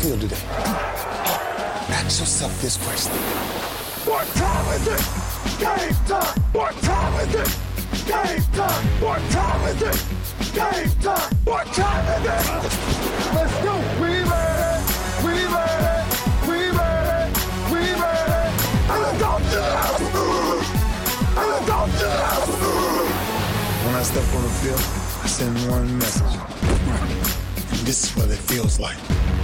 feel today? Ask yourself this question. What time is it? Game time! What time is it? Game time! What time is it? Game time! What time is it? Let's go! We ready! We ready! We ready! We ready! And let's go to the! And go to the! When I step on the field, I send one message. This is what it feels like.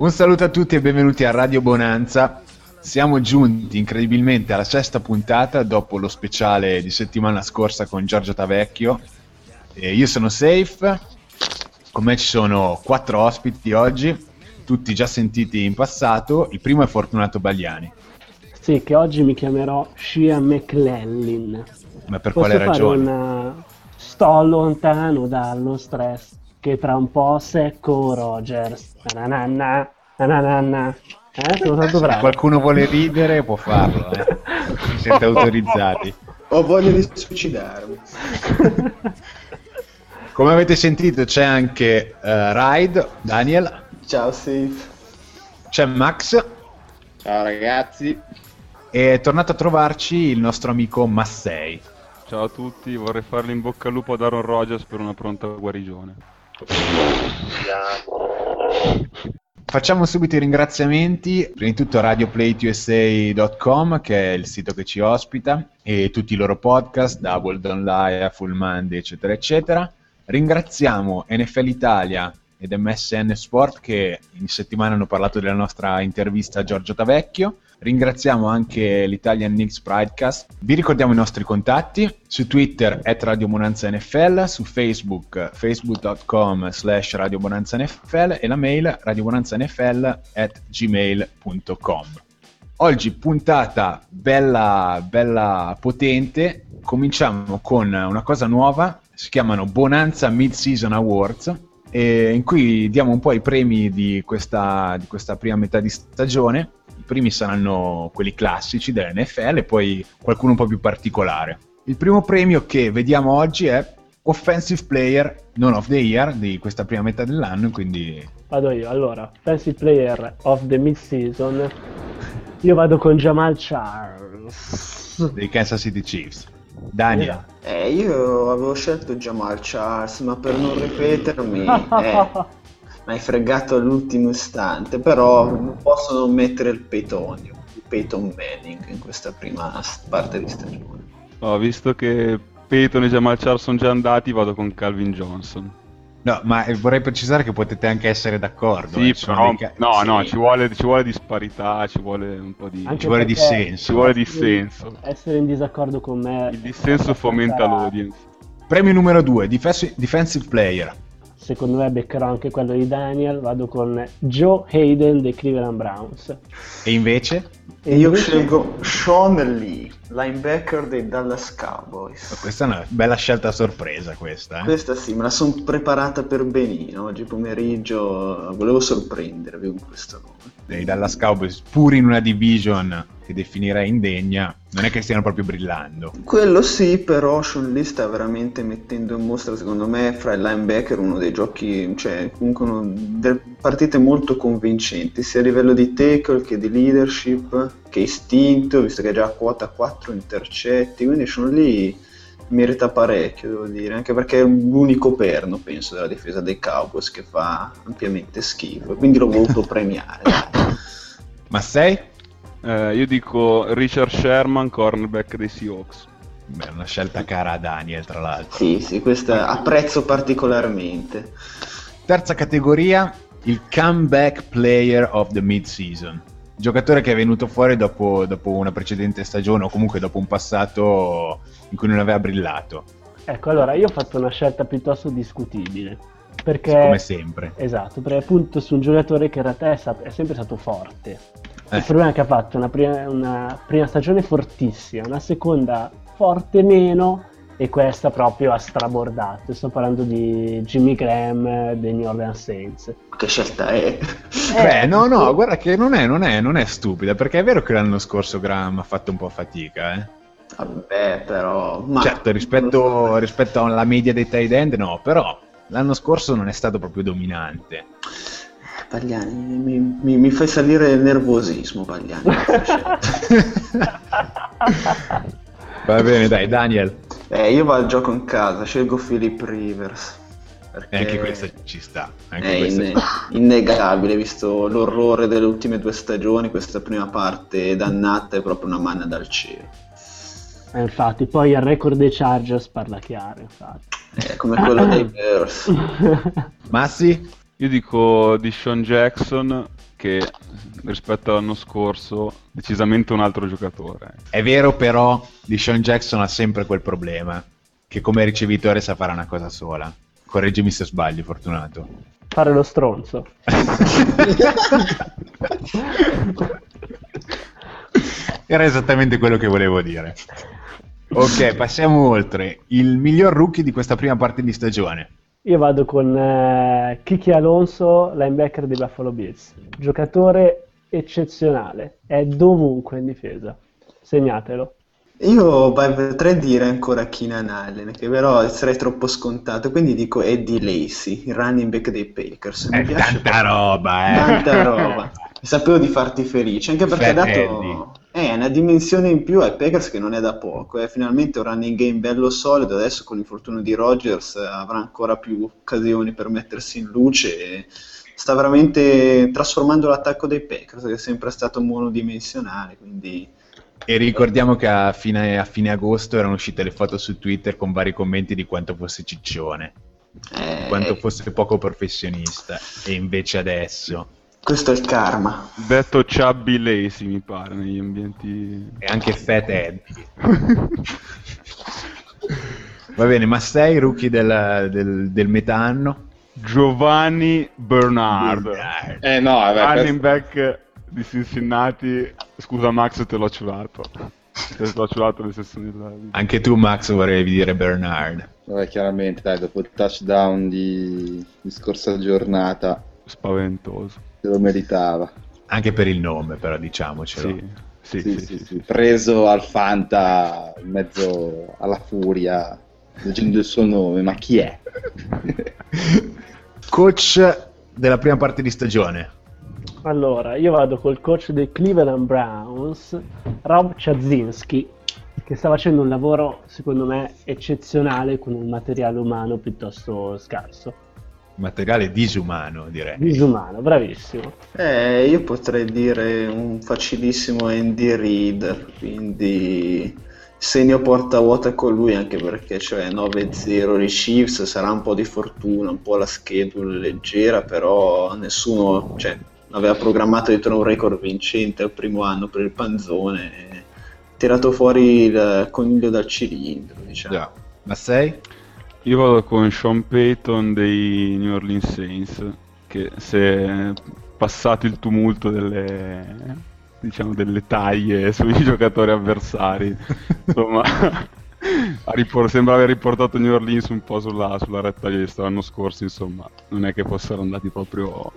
Un saluto a tutti e benvenuti a Radio Bonanza. Siamo giunti incredibilmente alla sesta puntata dopo lo speciale di settimana scorsa con Giorgio Tavecchio. E io sono Safe, con me ci sono quattro ospiti oggi, tutti già sentiti in passato. Il primo è Fortunato Bagliani. Sì, che oggi mi chiamerò Shia McClellin. Ma per Posso quale ragione? una... Sto lontano dallo stress, che tra un po' secco Rogers. Nananana, nananana. Eh, sono stato Se bravo. qualcuno vuole ridere può farlo, eh. siete autorizzati. Ho voglia di suicidarmi. Come avete sentito c'è anche eh, Ride, Daniel, Ciao Safe. c'è Max Ciao ragazzi, e è tornato a trovarci il nostro amico Massei. Ciao a tutti, vorrei farle in bocca al lupo ad Aaron Rodgers per una pronta guarigione. Facciamo subito i ringraziamenti, prima di tutto radioplaytusa.com che è il sito che ci ospita e tutti i loro podcast, Double Don't Lie, Full Monday eccetera eccetera. Ringraziamo NFL Italia ed MSN Sport che in settimana hanno parlato della nostra intervista a Giorgio Tavecchio. Ringraziamo anche l'Italian Knicks Pridecast. Vi ricordiamo i nostri contatti su Twitter at Radio Bonanza NFL, su Facebook facebook.com slash Radio Bonanza NFL e la mail radiobonanzanfl at gmail.com. Oggi puntata bella, bella potente. Cominciamo con una cosa nuova, si chiamano Bonanza Mid-Season Awards, e in cui diamo un po' i premi di questa, di questa prima metà di stagione. I primi saranno quelli classici dell'NFL e poi qualcuno un po' più particolare. Il primo premio che vediamo oggi è Offensive Player Non of the Year di questa prima metà dell'anno, quindi Vado io, allora, Fancy Player of the Mid-Season. Io vado con Jamal Charles. dei Kansas City Chiefs. Daniel, Eh, io avevo scelto Jamal Charles, ma per non ripetermi, eh, hai fregato all'ultimo istante, però non posso non mettere il Petonio, il Peyton Manning in questa prima parte di stagione. Oh, visto che Peyton e Jamal Charles sono già andati, vado con Calvin Johnson. no, ma eh, vorrei precisare che potete anche essere d'accordo. Sì, eh, però, ca- no, sì, no, ci vuole, ci vuole disparità, ci vuole un po' di... Anche ci vuole dissenso. Ci vuole dissenso. Essere in disaccordo con me. Il dissenso fomenta l'audience. Premio numero 2, Defensive Player. Secondo me beccherò anche quello di Daniel. Vado con Joe Hayden dei Cleveland Browns. E invece? E io invece- scelgo Sean Lee, linebacker dei Dallas Cowboys. Questa è una bella scelta a sorpresa questa. eh. Questa sì, me la sono preparata per benino. Oggi pomeriggio volevo sorprendervi con questo nome. Dei Dallas Cowboys, pur in una division che definirei indegna, non è che stiano proprio brillando. Quello sì, però Sean Lee sta veramente mettendo in mostra, secondo me, fra il linebacker uno dei giochi, cioè comunque uno delle partite molto convincenti, sia a livello di tackle che di leadership, che istinto, visto che è già a quota 4 intercetti, quindi Sean Lee merita parecchio, devo dire, anche perché è l'unico perno, penso, della difesa dei Cowboys che fa ampiamente schifo, quindi l'ho voluto premiare. Ma sei? Eh, io dico Richard Sherman, cornerback dei Seahawks. Beh, è una scelta cara a Daniel, tra l'altro. Sì, sì, questa apprezzo particolarmente. Terza categoria, il Comeback Player of the Mid-Season. Giocatore che è venuto fuori dopo, dopo una precedente stagione o comunque dopo un passato in cui non aveva brillato. Ecco, allora io ho fatto una scelta piuttosto discutibile. Perché, come sempre. Esatto, perché appunto su un giocatore che in realtà è, stato- è sempre stato forte. Eh. Il problema è che ha fatto una prima, una prima stagione fortissima, una seconda forte meno e questa proprio ha strabordato. Sto parlando di Jimmy Graham dei New Orleans Saints. Che scelta è? Beh, no, no, guarda che non è, non, è, non è stupida, perché è vero che l'anno scorso Graham ha fatto un po' fatica, eh. Vabbè, però... Ma... Certo, rispetto, rispetto alla media dei tight end, no, però l'anno scorso non è stato proprio dominante. Pagliani, mi, mi- mi fai salire il nervosismo, Pagliani. Va bene, dai, Daniel. Eh, io vado al gioco in casa, scelgo Philip Rivers. Perché E anche questa ci sta. Anche è questa inne- innegabile, visto l'orrore delle ultime due stagioni, questa prima parte dannata è proprio una manna dal cielo. Eh, infatti, poi il record dei Chargers parla chiaro, infatti. È come quello dei Bears. Massi? Io dico di Sean Jackson che rispetto all'anno scorso decisamente un altro giocatore. È vero però, di Sean Jackson ha sempre quel problema, che come ricevitore sa fare una cosa sola. Correggimi se sbaglio, Fortunato. Fare lo stronzo. Era esattamente quello che volevo dire. Ok, passiamo oltre. Il miglior rookie di questa prima parte di stagione. Io vado con eh, Kiki Alonso, linebacker dei Buffalo Bills. Giocatore eccezionale, è dovunque in difesa. Segnatelo. Io potrei dire ancora Keenan Allen, che però sarei troppo scontato, quindi dico Eddie Lacy, il running back dei Packers. Mi È piace tanta roba, eh. Tanta roba. Sapevo di farti felice, anche perché ha Fat dato Eddie. Eh, una dimensione in più ai Packers che non è da poco. È finalmente un running game bello solido. Adesso con l'infortunio di Rodgers eh, avrà ancora più occasioni per mettersi in luce. E sta veramente trasformando l'attacco dei Packers, che è sempre stato monodimensionale. Quindi E ricordiamo che a fine, a fine agosto erano uscite le foto su Twitter con vari commenti di quanto fosse ciccione, eh, quanto fosse poco professionista. E invece adesso... questo è il karma. Detto Chubby Lacy mi pare negli ambienti... E anche Fat Eddie. Va bene, ma sei rookie del, del, del metà anno? Giovanni Bernard. Eh no, vabbè, running back di Cincinnati. Scusa Max, te l'ho ciulato. Te l'ho ciulato le sessioni della vita. Anche tu, Max, volevi dire Bernard. vabbè, chiaramente, dai, dopo il touchdown di, di scorsa giornata Spaventoso. Se lo meritava. Anche per il nome, però, diciamocelo. Sì, sì, Sì, sì, sì, sì, sì. Preso al Fanta in mezzo alla furia, leggendo il suo nome, ma chi è? Coach della prima parte di stagione. Allora, io vado col coach dei Cleveland Browns, Rob Chazinski, che sta facendo un lavoro, secondo me, eccezionale con un materiale umano piuttosto scarso. Materiale disumano, direi. Disumano, bravissimo. Eh, io potrei dire un facilissimo Andy Reid, quindi segno porta vuota con lui anche perché cioè 9-0 i Chiefs sarà un po' di fortuna, un po' la schedule leggera, però nessuno cioè, aveva programmato dietro un record vincente al primo anno per il Panzone, tirato fuori il coniglio dal cilindro, diciamo. Già. Ma sei? Io vado con Sean Payton dei New Orleans Saints, che se è passato il tumulto delle, diciamo, delle taglie sui giocatori avversari, insomma, ha ripor- sembra aver riportato New Orleans un po' sulla, sulla retta giusta l'anno scorso, insomma, non è che fossero andati proprio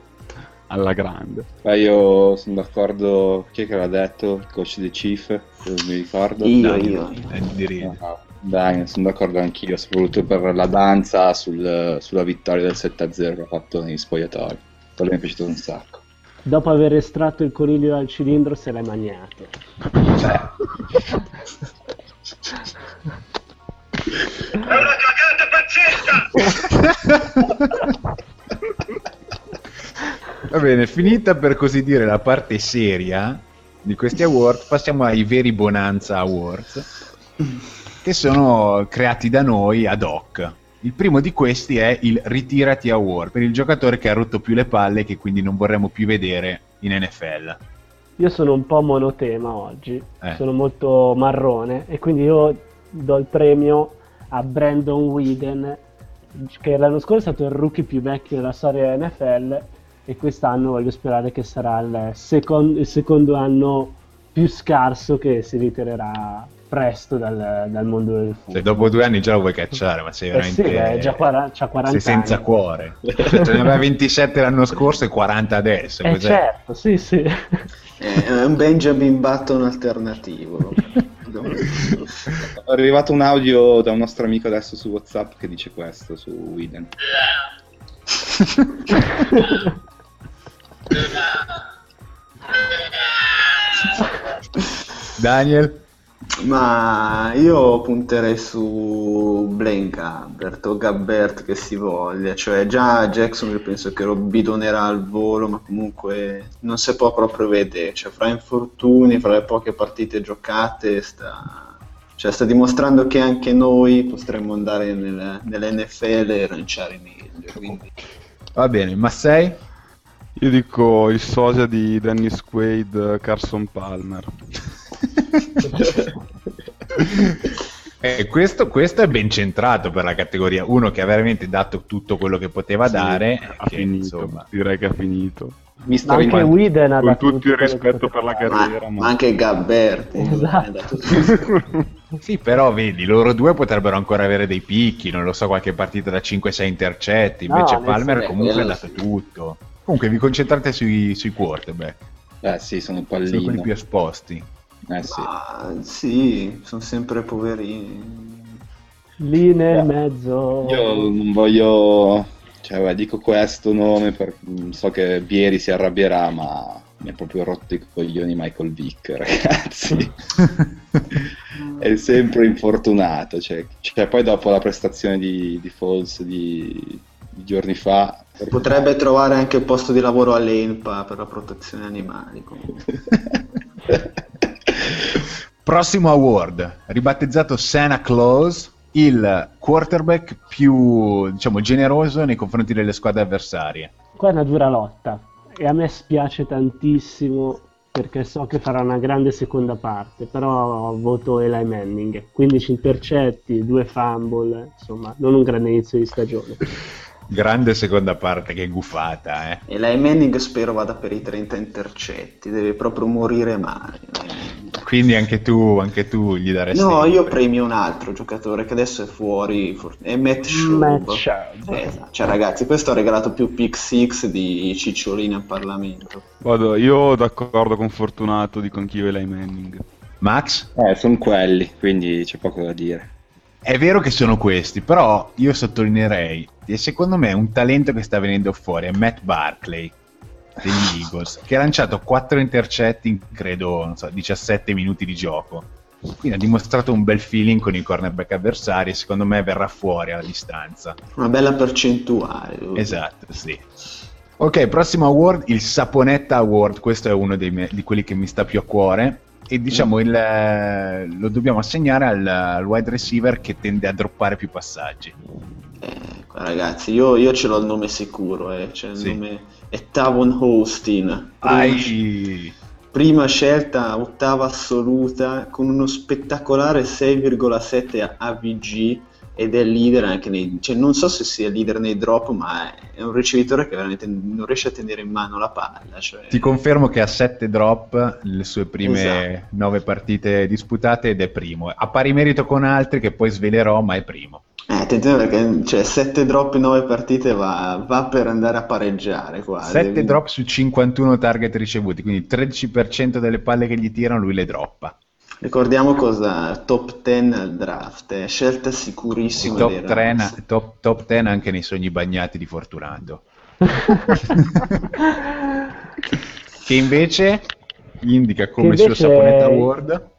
alla grande. Beh, io sono d'accordo, chi è che l'ha detto? Il coach dei Chief? Non mi ricordo. Io, Dai, io. Andy Reid. Dai, sono d'accordo anch'io, soprattutto per la danza sul- sulla vittoria del 7-0 che ha fatto negli spogliatori. Quello mi è piaciuto un sacco. Dopo aver estratto il coniglio dal cilindro, se l'è magnato. Va bene, finita per così dire la parte seria di questi award, passiamo ai veri Bonanza Awards, che sono creati da noi ad hoc. Il primo di questi è il Ritirati Award, per il giocatore che ha rotto più le palle e che quindi non vorremmo più vedere in NFL. Io sono un po' monotema oggi, Eh. sono molto marrone e quindi io do il premio a Brandon Whedon che l'anno scorso è stato il rookie più vecchio della storia NFL e quest'anno voglio sperare che sarà il, secon- il secondo anno più scarso che si ritirerà presto dal, dal mondo del Se football. dopo due anni già lo vuoi cacciare, ma sei Eh veramente... sì, è già quara- c'ha 40 sei senza anni. cuore. Cioè, ne aveva 27 l'anno scorso e 40 adesso. Eh cos'è? certo, sì sì. È un Benjamin Button alternativo. È arrivato un audio da un nostro amico adesso su WhatsApp che dice questo su Widen. Daniel? Ma io punterei su Blaine Gabbert o Gabbert che si voglia, cioè già Jackson penso che lo bidonerà al volo, ma comunque non si può proprio vedere, cioè fra infortuni, fra le poche partite giocate sta, cioè, sta dimostrando che anche noi potremmo andare nel- nell'NFL e lanciare meglio, quindi Va bene, ma sei? Io dico il sosia di Dennis Quaid, Carson Palmer. Eh, questo, questo è ben centrato per la categoria. Uno che ha veramente dato tutto quello che poteva Sì, dare. ha che, finito, insomma, direi che ha finito. Ma Mister anche. Whedon ha Con dato tutto il rispetto per la carriera. ma, ma anche Gabbert eh, Esatto. Sì, però vedi, loro due potrebbero ancora avere dei picchi, non lo so, qualche partita da 5-6 intercetti. No, Invece nel Palmer senso- comunque ha dato sì. tutto. Comunque vi concentrate sui, sui quarterback, Eh sì, sono quelli più esposti. Eh sì. Ma, sì, sono sempre poverini. Lì nel Eh, mezzo. Io non voglio... Cioè, vabbè, dico questo nome perché so che Bieri si arrabbierà, ma mi ha proprio rotto i coglioni Michael Vick, ragazzi. È sempre infortunato. Cioè, cioè, poi dopo la prestazione di, di Falls di, di giorni fa... Potrebbe trovare anche il posto di lavoro all'ENPA per la protezione animali. comunque. Prossimo award, ribattezzato Santa Claus, il quarterback più, diciamo, generoso nei confronti delle squadre avversarie. Qua è una dura lotta e a me spiace tantissimo perché so che farà una grande seconda parte, però voto Eli Manning, 15 intercetti, 2 fumble, insomma, non un grande inizio di stagione. Grande seconda parte, che gufata, eh. E lei Manning spero vada per i 30 intercetti, deve proprio morire male. Quindi anche tu, anche tu gli daresti... No, io premio un altro giocatore che adesso è fuori, for- è Matt Schaub. Matt Schaub. Eh. Cioè ragazzi, questo ha regalato più pick six di Cicciolini al Parlamento. Vado, io d'accordo con Fortunato, dico anch'io Eli Manning. Max? Eh, sono quelli, quindi c'è poco da dire. È vero che sono questi, però io sottolineerei, e secondo me un talento che sta venendo fuori è Matt Barkley degli Eagles, che ha lanciato 4 intercetti in credo so, 17 minuti di gioco. Quindi ha dimostrato un bel feeling con i cornerback avversari e secondo me verrà fuori alla distanza. Una bella percentuale. Esatto, sì. Ok, prossimo award, il Saponetta Award, questo è uno dei me- di quelli che mi sta più a cuore e diciamo il, lo dobbiamo assegnare al, al wide receiver che tende a droppare più passaggi. Eh, ragazzi, io, io ce l'ho il nome sicuro, eh. cioè, il Sì. nome è Tavon Austin. Prima, prima scelta, ottava assoluta, con uno spettacolare 6,7 AVG ed è leader anche nei... Cioè, non so se sia leader nei drop, ma è un ricevitore che veramente non riesce a tenere in mano la palla. Cioè... Ti confermo che ha 7 drop le sue prime Esatto. 9 partite disputate ed è primo. Ha pari merito con altri che poi svelerò, ma è primo. Eh, attenzione perché cioè, 7 drop in 9 partite va, va per andare a pareggiare quasi. 7 Quindi- drop su 51 target ricevuti, quindi il 13% delle palle che gli tirano lui le droppa. Ricordiamo cosa top 10 al draft, è scelta Sì, sicurissima top, dei 3, Rams. top, top 10 anche nei sogni bagnati di Fortunato. Che invece indica come invece Saponetta è- Award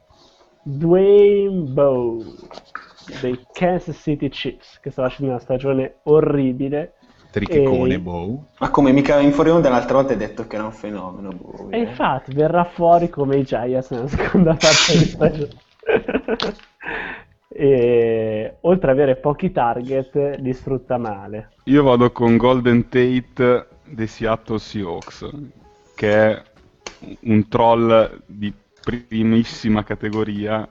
Dwayne Bowe dei Kansas City Chiefs che sta facendo una stagione orribile Trichicone E- Bow. Ma come mica in fuori onda l'altra volta hai detto che era un fenomeno. boh, e eh. infatti verrà fuori come i Giants nella seconda parte di stagione e oltre ad avere pochi target li sfrutta male Io vado con Golden Tate dei Seattle Seahawks, che è un troll di primissima categoria,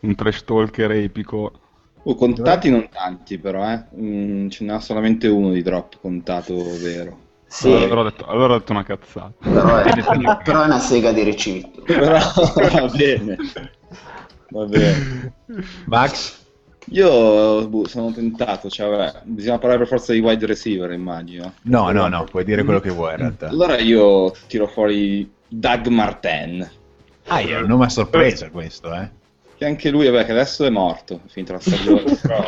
un trash talker epico, Oh, contati non tanti però, eh. Mm, ce n'ha solamente uno di drop contato vero. Sì, Allora, ho detto, allora ho detto una cazzata. però, è, però è una sega di ricevitori. Però va bene. Va bene. Max? Io boh, sono tentato, cioè vabbè, bisogna parlare per forza di wide receiver, immagino. No, no, no, puoi dire quello che vuoi in realtà. Allora io tiro fuori Doug Martin, Ah, è un nome a sorpresa questo, eh. Che anche lui, vabbè, che adesso è morto, è finita la stagione, però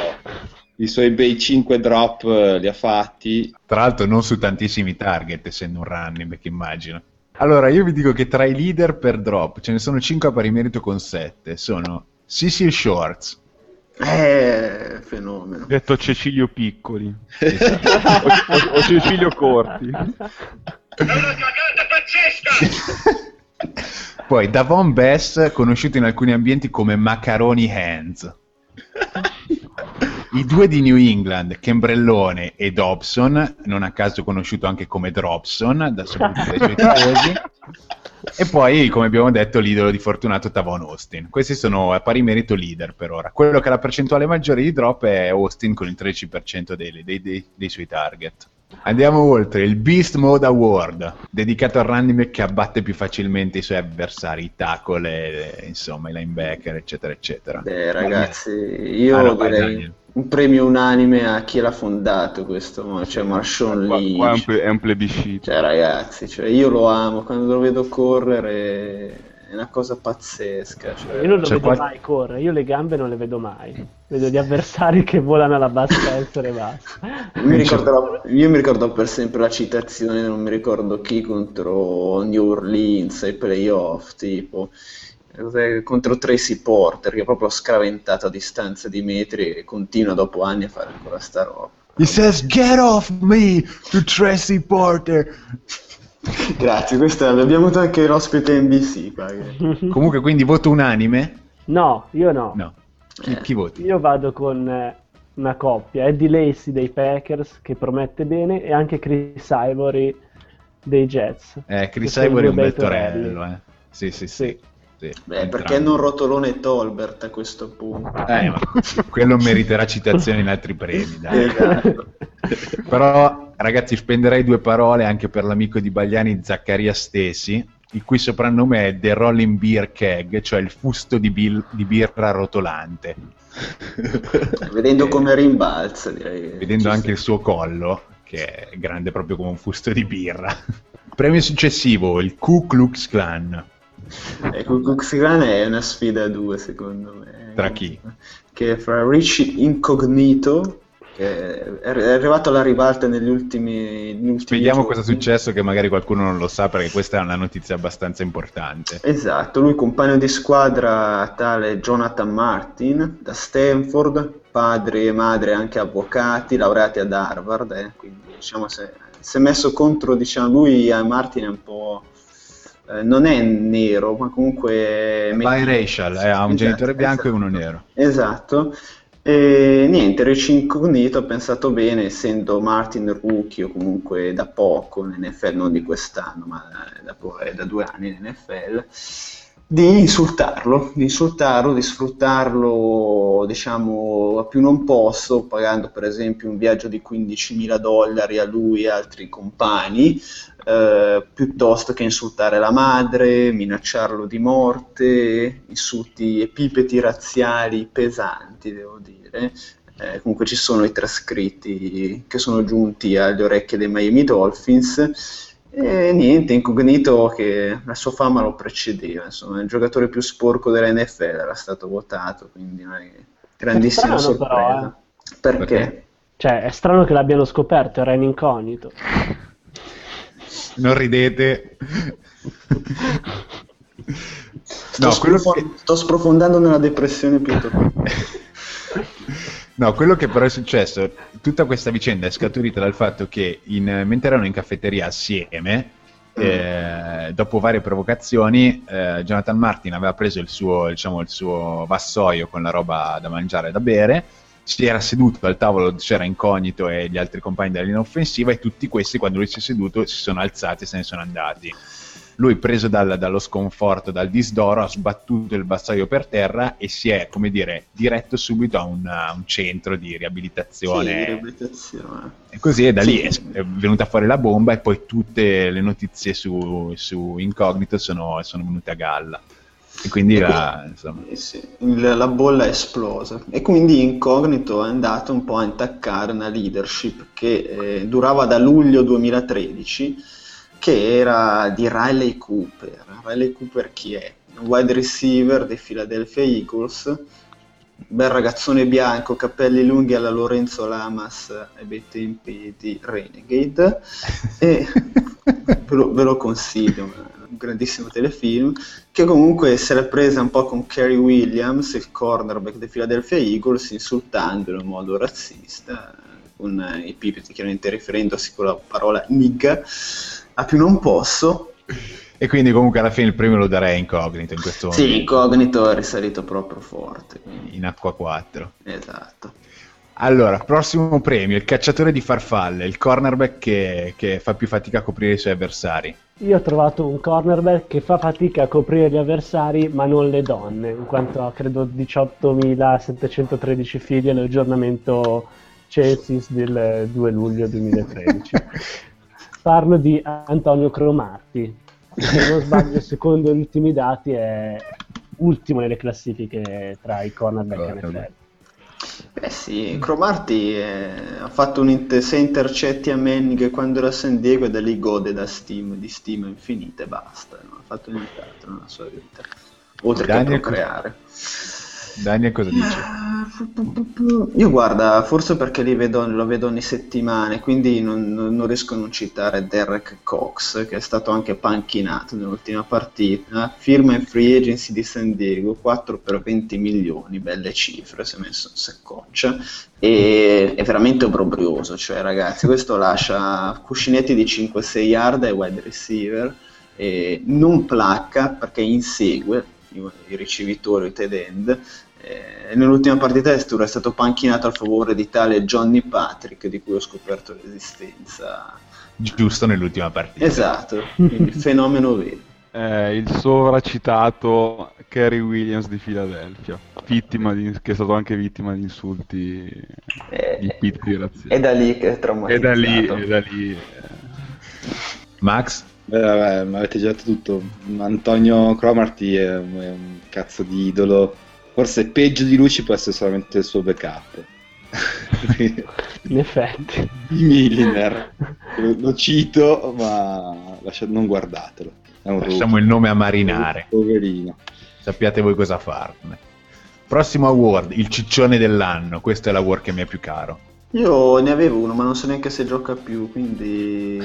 i suoi bei 5 drop eh, li ha fatti. Tra l'altro non su tantissimi target, essendo un running back, immagino. Allora, io vi dico che tra i leader per drop ce ne sono 5 a pari merito con 7. Sono Cecil Shorts, Eh, fenomeno. Detto Cecilio Piccoli. esatto, o, o Cecilio Corti. poi Davon Bess, conosciuto in alcuni ambienti come Macaroni Hands. I due di New England, Cambrellone e Dobson, non a caso conosciuto anche come Dropson, da soprattutto dai suoi tifosi. E poi, come abbiamo detto, l'idolo di Fortunato Tavon Austin. Questi sono a pari merito leader per ora. Quello che ha la percentuale maggiore di drop è Austin con il 13% dei, dei- dei- dei suoi target. Andiamo oltre, il Beast Mode Award, dedicato al running back che abbatte più facilmente i suoi avversari, i tackle, insomma, i linebacker, eccetera, eccetera. Beh, ragazzi, io Ah, direi Daniel. un premio unanime a chi l'ha fondato questo, cioè Marshawn Qua, Lynch. qua è, un ple- è un plebiscito. Cioè, ragazzi, cioè, io lo amo, quando lo vedo correre è una cosa pazzesca. Cioè, Io non lo C'è vedo qual- mai correre, io le gambe non le vedo mai. Vedo gli avversari che volano alla bassa destra e basta. Io mi, ricordo la- io mi ricordo per sempre la citazione, non mi ricordo chi, contro New Orleans ai playoff, tipo cos'è, contro Tracy Porter, che è proprio scraventato a distanza di metri e continua dopo anni a fare ancora sta roba. He says, get off me to Tracy Porter. Grazie, questa abbiamo avuto anche l'ospite NBC. Comunque, quindi voto unanime? No, io no. No. Chi, Eh. chi voti? Io vado con eh, una coppia, Eddie Lacy dei Packers che promette bene e anche Chris Ivory dei Jets. Eh, Chris Ivory è un bel torello, eh. Sì, sì, sì. Sì. Sì, Beh, entrambi. perché non rotolone Tolbert a questo punto? Eh, ma quello meriterà citazioni in altri premi, dai. Esatto. Però, ragazzi, spenderei due parole anche per l'amico di Bagliani, Zaccaria Stesi, il cui soprannome è The Rolling Beer Keg, cioè il fusto di, bil- di birra rotolante. Vedendo come rimbalza, direi. Vedendo anche il suo collo, che è grande proprio come un fusto di birra. Premio successivo, il Ku Klux Klan. Ecco, Kux Clan è una sfida a due, secondo me. Tra chi? Che è fra Richie Incognito, che è è arrivato alla ribalta negli ultimi, negli ultimi Vediamo giorni. cosa è successo, che magari qualcuno non lo sa, perché questa è una notizia abbastanza importante. Esatto, lui compagno di squadra tale Jonathan Martin da Stanford, padre e madre anche avvocati, laureati ad Harvard, eh, quindi diciamo se, si è messo contro, diciamo, lui a Martin è un po'... eh, non è nero, ma comunque... è Biracial, eh, ha un Esatto, genitore bianco e esatto. uno nero. Esatto. E niente, Rich Incognito ho pensato bene, essendo Martin rookie o comunque da poco in NFL, non di quest'anno, ma da, è da due anni in NFL, di insultarlo, di insultarlo, di sfruttarlo, diciamo, a più non posso, pagando per esempio un viaggio di 15.000 dollari a lui e altri compagni, eh, piuttosto che insultare la madre, minacciarlo di morte, insulti epipeti razziali pesanti, devo dire. Eh, comunque ci sono i trascritti che sono giunti alle orecchie dei Miami Dolphins. E niente, incognito che la sua fama lo precedeva, insomma, il giocatore più sporco della NFL era stato votato, quindi non è grandissima È strano, sorpresa. però, Perché? Perché? Cioè, è strano che l'abbiano scoperto, era in incognito. Non ridete. Sto, No, che- sprofondando nella depressione più totale. No, quello che però è successo, tutta questa vicenda è scaturita dal fatto che in- mentre erano in caffetteria assieme, eh, dopo varie provocazioni, eh, Jonathan Martin aveva preso il suo, diciamo, il suo vassoio con la roba da mangiare e da bere, si era seduto al tavolo, c'era Incognito e gli altri compagni della linea offensiva e tutti questi, quando lui si è seduto, si sono alzati e se ne sono andati. Lui preso dal- dallo sconforto, dal disdoro, ha sbattuto il vassoio per terra e si è, come dire, diretto subito a un, a un centro di Sì, riabilitazione. riabilitazione. E così e da lì Sì. è, è venuta fuori la bomba e poi tutte le notizie su, su Incognito sono, sono venute a galla. E quindi la, insomma, Eh sì, la bolla è esplosa e quindi Incognito è andato un po' a intaccare una leadership che eh, durava da luglio 2013 che era di Riley Cooper. Riley Cooper chi è? Un wide receiver dei Philadelphia Eagles, bel ragazzone bianco, capelli lunghi alla Lorenzo Lamas ai bei tempi di Renegade e ve lo, ve lo consiglio, un grandissimo telefilm che comunque se l'è presa un po' con Kerry Williams, il cornerback dei Philadelphia Eagles, insultandolo in modo razzista, con i pipiti chiaramente riferendosi con la parola nigga, a più non posso. e quindi comunque alla fine il premio lo darei a Incognito in questo Sì, momento, incognito è risalito proprio forte. quindi- in acqua 4. Esatto. Allora, prossimo premio, il cacciatore di farfalle, il cornerback che, che fa più fatica a coprire i suoi avversari. Io ho trovato un cornerback che fa fatica a coprire gli avversari, ma non le donne, in quanto ha credo 18.713 figli all'aggiornamento Censis del 2 luglio 2013. Parlo di Antonio Cromarti, che se non sbaglio, secondo gli ultimi dati, è ultimo nelle classifiche tra i cornerback Cornerback. NFL. Beh sì, Cromarty eh, ha fatto un inter- sei intercetti a Manning quando era a San Diego e da lì gode da Steam, di stima infinita e basta, non ha fatto nient'altro nella sua vita, oltre Daniel, che a procreare. Daniel cosa dice? Io guarda, forse perché vedo, lo vedo ogni settimana, quindi non, non- riesco a non citare Derek Cox, che è stato anche panchinato nell'ultima partita. Firma in free agency di San Diego, 4 per 20 milioni, belle cifre, si è messo in saccoccia. E è veramente obbrobrioso, cioè ragazzi, questo lascia cuscinetti di 5-6 yard ai wide receiver, non placca perché insegue i, i ricevitori, i tight end, eh, nell'ultima partita è stato- è stato panchinato a favore di tale Johnny Patrick di cui ho scoperto l'esistenza. Giusto nell'ultima partita. Esatto, quindi fenomeno vero. Eh, il sovracitato Kerry Williams di Filadelfia, vittima di- che è stato anche vittima di insulti Eh, di pizzi razziali. È da lì che è E traumatizzato. da lì, e da lì eh, Max? Beh, vabbè, mi avete già detto tutto. Antonio Cromarty è un, è un cazzo di idolo. Forse peggio di lui ci può essere solamente il suo backup. In effetti. di Milliner. Lo, lo cito, ma lascia- non guardatelo. Lasciamo il nome a marinare. Poverino. Sappiate voi cosa farne. Prossimo award, il ciccione dell'anno. Questo è l'award che mi è più caro. Io ne avevo uno, ma non so neanche se gioca più, quindi...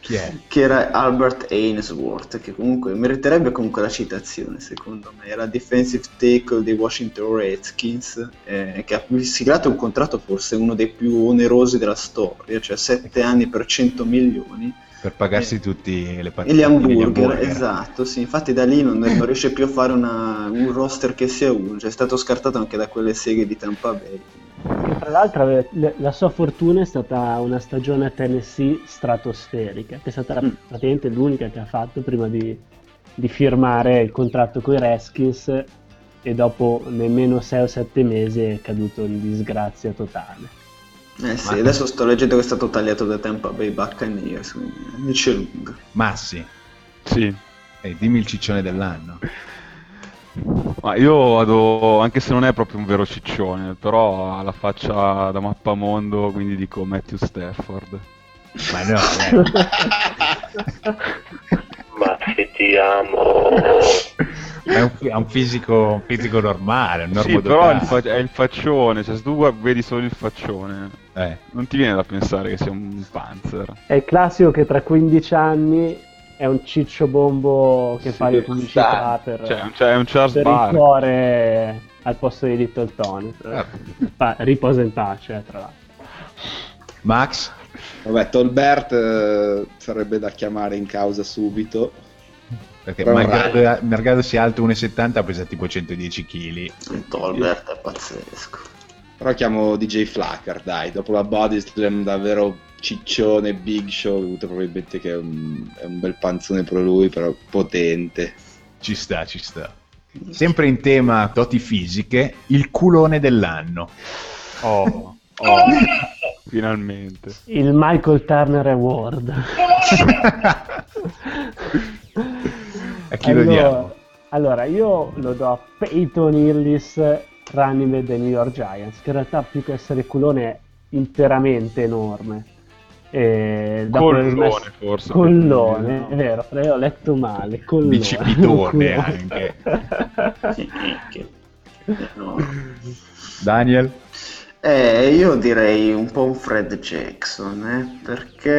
Chi è? Che era Albert Ainsworth, che comunque meriterebbe comunque la citazione, secondo me. Era defensive tackle dei Washington Redskins, eh, che ha siglato un contratto forse uno dei più onerosi della storia, cioè 7 anni per 100 milioni. Per pagarsi tutti le E partite. gli hamburger, esatto, sì, infatti da lì non, non riesce più a fare una- un roster che sia uno, cioè è stato scartato anche da quelle seghe di Tampa Bay. Che tra l'altro le- la sua fortuna è stata una stagione a Tennessee stratosferica, che è stata Mm. praticamente l'unica che ha fatto prima di, di firmare il contratto con i Redskins e dopo nemmeno 6 o 7 mesi è caduto in disgrazia totale. Eh sì, Ma- adesso sto leggendo che è stato tagliato da Tampa Bay Buccaneers, quindi dice lunga. Massi, sì. eh, dimmi il ciccione dell'anno. Ma io vado, anche se non è proprio un vero ciccione, però ha la faccia da mappamondo, quindi dico Matthew Stafford. Ma no, eh. Ma se ti amo. è un, è un fisico, un fisico normale, un Sì, però è il, fa- è il faccione, cioè se tu vedi solo il faccione, Eh, non ti viene da pensare che sia un panzer. È il classico che tra 15 anni è un ciccio bombo che Sì, fa le pubblicità sta- per, Cioè, cioè, è un Charles per il cuore al posto di Little Tony. Ah. Fa- riposa in pace, tra l'altro. Max? Vabbè, Tolbert eh, sarebbe da chiamare in causa subito. Perché malgrado, malgrado sia alto 1,70 pesa tipo 110 kg. Tolbert è pazzesco. Però chiamo DJ Flacker, dai, dopo la body slam davvero ciccione Big Show, ho avuto probabilmente che è un, è un bel panzone pro lui, però potente. Ci sta, ci sta. Sempre in tema doti fisiche, il culone dell'anno. Oh, oh, finalmente. Il Michael Turner Award. A chi lo diamo? allora, io lo do a Peyton Illis, running dei New York Giants, che in realtà più che essere culone è interamente enorme. E dopo aver Collone, smesso- forse. Collone, No. è vero, io ho letto male. Collone. Bicipitone anche. No. Daniel? Eh, io direi un po' un Fred Jackson, eh, perché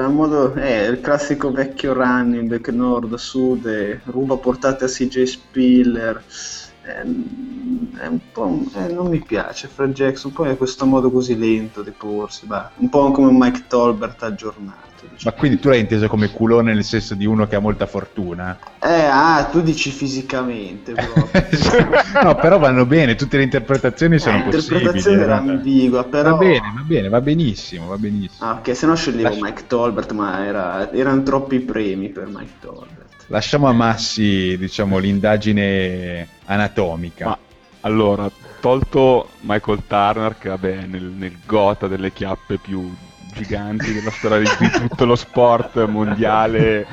a modo, è il classico vecchio running back nord-sud, eh, ruba portate a CJ Spiller, è un po', eh, non mi piace Fred Jackson, poi ha questo modo così lento di porsi, bah, un po' come un Mike Tolbert aggiornato. Ma diciamo. quindi tu l'hai inteso come culone nel senso di uno che ha molta fortuna? Eh, ah, tu dici fisicamente proprio. no, però vanno bene, tutte le interpretazioni sono Eh, possibili. L'interpretazione era ambigua, però... Va bene, va bene, va benissimo, va benissimo. Ah, ok, se no sceglievo Lascia- Mike Tolbert, ma era- erano troppi premi per Mike Tolbert. Lasciamo a Massi, diciamo, l'indagine anatomica. Ma allora, tolto Michael Turner, che vabbè, nel, nel gota delle chiappe più giganti della storia di, tutto lo sport mondiale,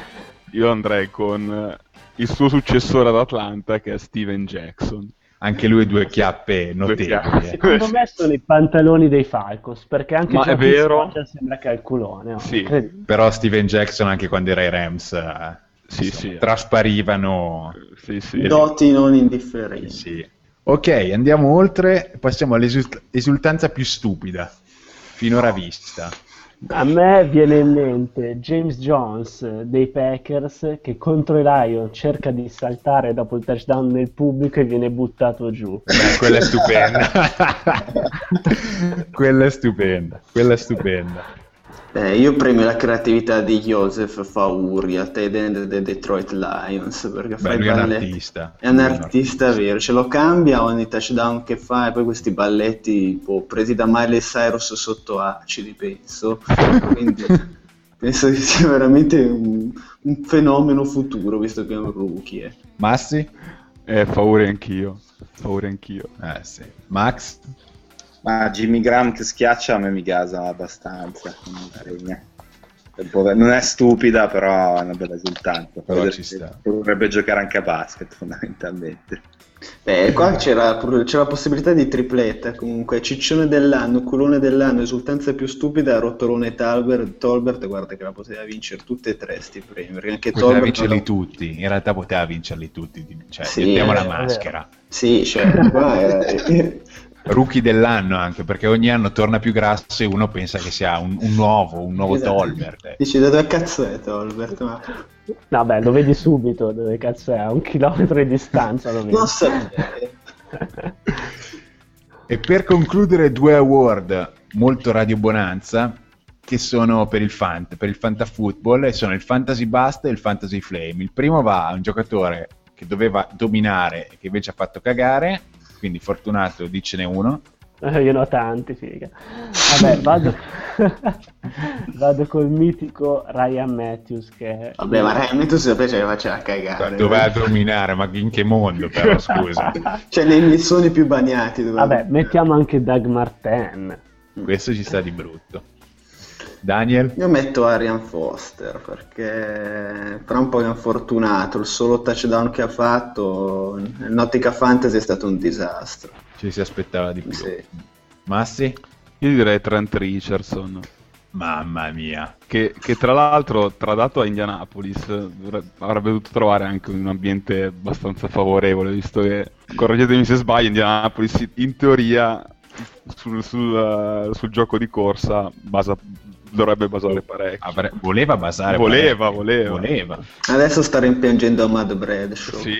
io andrei con il suo successore ad Atlanta, che è Steven Jackson. Anche lui due chiappe notevoli. eh. Secondo me sono i pantaloni dei Falcos, perché anche Ma è vero? Sembra che ha il culone. oh, Sì. Però Steven Jackson, anche quando era ai Rams, eh, Sì, insomma, sì. trasparivano. Sì, sì. Doti non indifferenti. Sì. Ok, andiamo oltre, passiamo all'esultanza più stupida, finora vista. A me viene in mente James Jones eh, dei Packers che contro i Lions cerca di saltare dopo il touchdown nel pubblico e viene buttato giù. Quella è stupenda. quella è stupenda, quella è stupenda. Eh, io premio la creatività di Joseph Fauria, tight end dei Detroit Lions, perché fa Beh, i lui è un balletti. artista. È un artista vero, ce lo cambia ogni touchdown che fa e poi questi balletti boh, presi da Miley Cyrus sotto acidi, penso. Quindi penso che sia veramente un, un fenomeno futuro, visto che è un rookie. eh. Massi? Eh, paure anch'io. Paure anch'io. Eh sì. Max? Ma Jimmy Graham che schiaccia a me mi gasa abbastanza. non. È Non stupida, però è una bella esultanza. Però Poi ci sta. Dovrebbe giocare anche a basket, fondamentalmente. Beh, qua c'era, c'era la possibilità di tripletta, comunque ciccione dell'anno, culone dell'anno, esultanza più stupida, rotolone Talbert, Tolbert, guarda che la poteva vincere tutte e tre sti premi, perché anche Poteva Tolbert... vincerli tutti, in realtà poteva vincerli tutti, cioè Sì, mettiamo la è maschera. Sì, cioè, qua era... Rookie dell'anno anche, perché ogni anno torna più grasso e uno pensa che sia un, un nuovo, un nuovo Esatto. Tolbert. Dici da dove cazzo è Tolbert? Ma Vabbè, lo vedi subito dove cazzo è, a un chilometro di distanza lo vedi. non sapere. E per concludere due award molto Radio Bonanza che sono per il Fant, per il Fantafootball e sono il Fantasy Bust e il Fantasy Flame. Il primo va a un giocatore che doveva dominare e che invece ha fatto cagare, quindi fortunato dicene uno. Eh, Io ne ho tanti, figa. Vabbè, vado, vado col mitico Ryan Matthews che... Vabbè, ma Ryan tu sapete che faceva cagare. Doveva dominare, ma in che mondo però, scusa. Cioè, nei missoni più bagnati. doveva- Vabbè, mettiamo anche Doug Martin. Questo ci sta di brutto. Daniel? Io metto Arian Foster perché fra un po' è infortunato, il solo touchdown che ha fatto nell'ottica fantasy è stato un disastro. Ci si aspettava di più. Sì. Massi? Io direi Trent Richardson. Mamma mia. Che, che tra l'altro, tradato a Indianapolis, avrebbe dovuto trovare anche un ambiente abbastanza favorevole, visto che, correggetemi se sbaglio, Indianapolis in teoria sul, sul, sul gioco di corsa basa- dovrebbe basare parecchio. Avre- voleva basare. Voleva, parecchio. voleva. Voleva. Adesso sta rimpiangendo a Mad Bradshaw. Sì,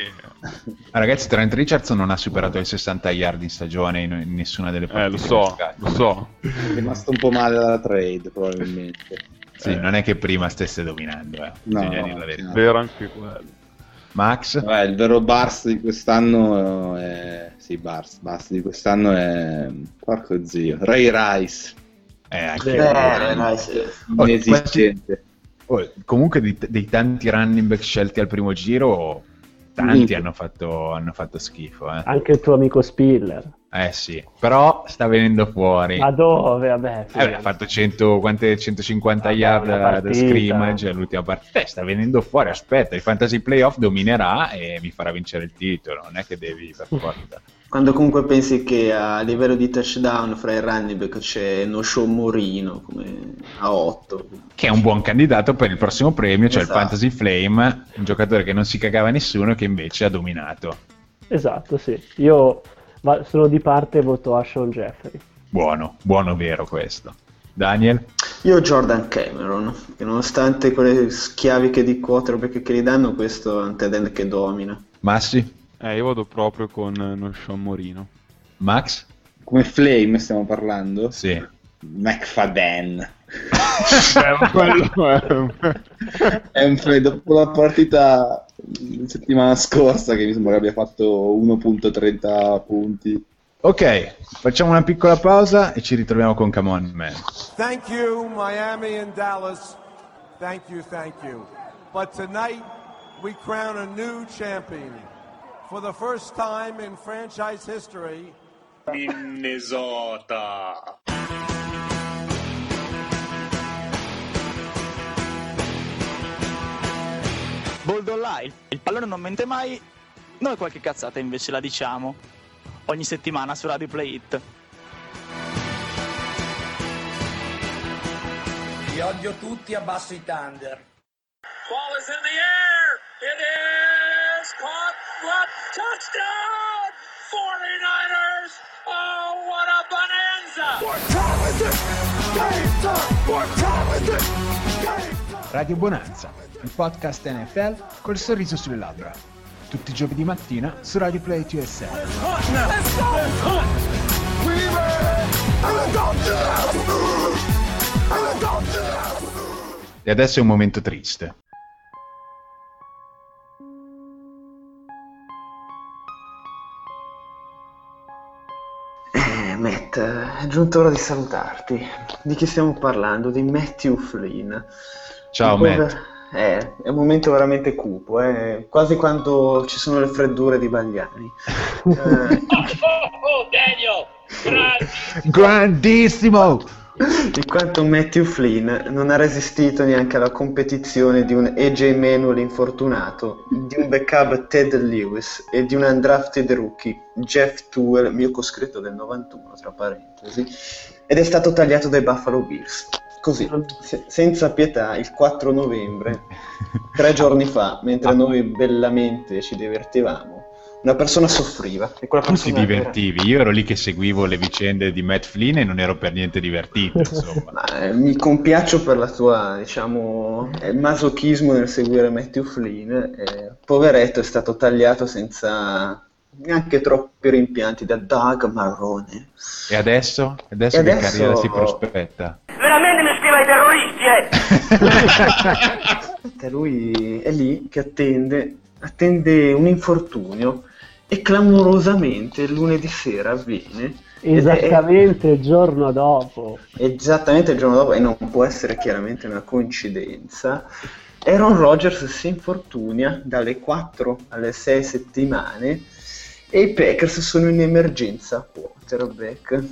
Ah, Ragazzi, Trent Richardson non ha superato i 60 yard in stagione in, in nessuna delle partite. eh, lo so, lo so. È rimasto un po' male dalla trade, probabilmente. Sì, non è che prima stesse dominando, eh. No, Bisogna no, dire no. Vero anche quello. Max? Vabbè, il vero burst di quest'anno è... Sì, burst, burst di quest'anno è... Porco zio. Ray Rice. Eh, anche Eh, dai, sì. Oh, Inesistente. Oh, comunque dei, dei tanti running back scelti al primo giro, tanti hanno fatto, hanno fatto schifo. Eh. Anche il tuo amico Spiller. Eh sì, però sta venendo fuori. Ma dove? Vabbè, Eh, beh, ha fatto 100, quante, 150 Vabbè, yard da, scrimmage all'ultima partita. Eh, sta venendo fuori, aspetta, il fantasy playoff dominerà e mi farà vincere il titolo, non è che devi per forza. Quando comunque pensi che a livello di touchdown fra i running back c'è No Show Morino come a 8. Che è un buon candidato per il prossimo premio, cioè Esatto. il Fantasy Flame, un giocatore che non si cagava nessuno che invece ha dominato. Esatto, sì. Io sono di parte e voto a Sean Jeffrey. Buono, buono vero questo. Daniel? Io Jordan Cameron, che nonostante quelle schiaviche di quarterback che gli danno, questo è un che domina. Massi? Eh, io vado proprio con eh, Noshawn Morino. Max? Come Flame stiamo parlando? Sì. McFadden. È- un Flame dopo la partita settimana scorsa che mi sembra che abbia fatto 1.30 punti. Ok, facciamo una piccola pausa e ci ritroviamo con Come On Man. Thank you, Miami and Dallas. Thank you, thank you. But tonight, we crown a new champion. For the first time in franchise history, Minnesota. Bold Online, il pallone non mente mai, noi qualche cazzata invece la diciamo. Ogni settimana su Radio Play It. Vi odio tutti, abbasso i Thunder. Ball is in the air. It is caught. What touchdown! 49ers. Oh, what a bonanza! what time is it? Game time! What time is it? Game time! Radio Bonanza, il podcast NFL col sorriso sulle labbra. Tutti i giovedì mattina su Radio Play USA. E adesso è un momento triste. Matt, è giunta ora di salutarti. Di chi stiamo parlando? Di Matthew Flynn. Ciao Un Matt. Eh, è un momento veramente cupo, eh. quasi quando ci sono le freddure di Bagliani. Eh, Oh, Daniel. Grazie. Grandissimo! Di quanto Matthew Flynn non ha resistito neanche alla competizione di un AJ Manuel infortunato, di un backup Ted Lewis e di un undrafted rookie Jeff Tuel, mio coscritto del 91 tra parentesi, ed è stato tagliato dai Buffalo Bills. Così, se- senza pietà, il 4 novembre, tre giorni fa, mentre noi bellamente ci divertivamo, una persona soffriva. E quella Tu ti persona era- divertivi, io ero lì che seguivo le vicende di Matt Flynn e non ero per niente divertito, insomma. Ma, eh, mi compiaccio per la tua, diciamo, eh, masochismo nel seguire Matthew Flynn. eh, poveretto è stato tagliato senza neanche troppi rimpianti da Doug Marrone. E adesso? Adesso E che adesso- carriera si prospetta? Veramente mi scrive ai terroristi, eh! Lui è lì che attende, attende un infortunio e clamorosamente lunedì sera avviene. ed è- Esattamente il giorno dopo. Esattamente il giorno dopo, e non può essere chiaramente una coincidenza, Aaron Rodgers si infortunia dalle 4 alle 6 settimane e i Packers sono in emergenza quarterback.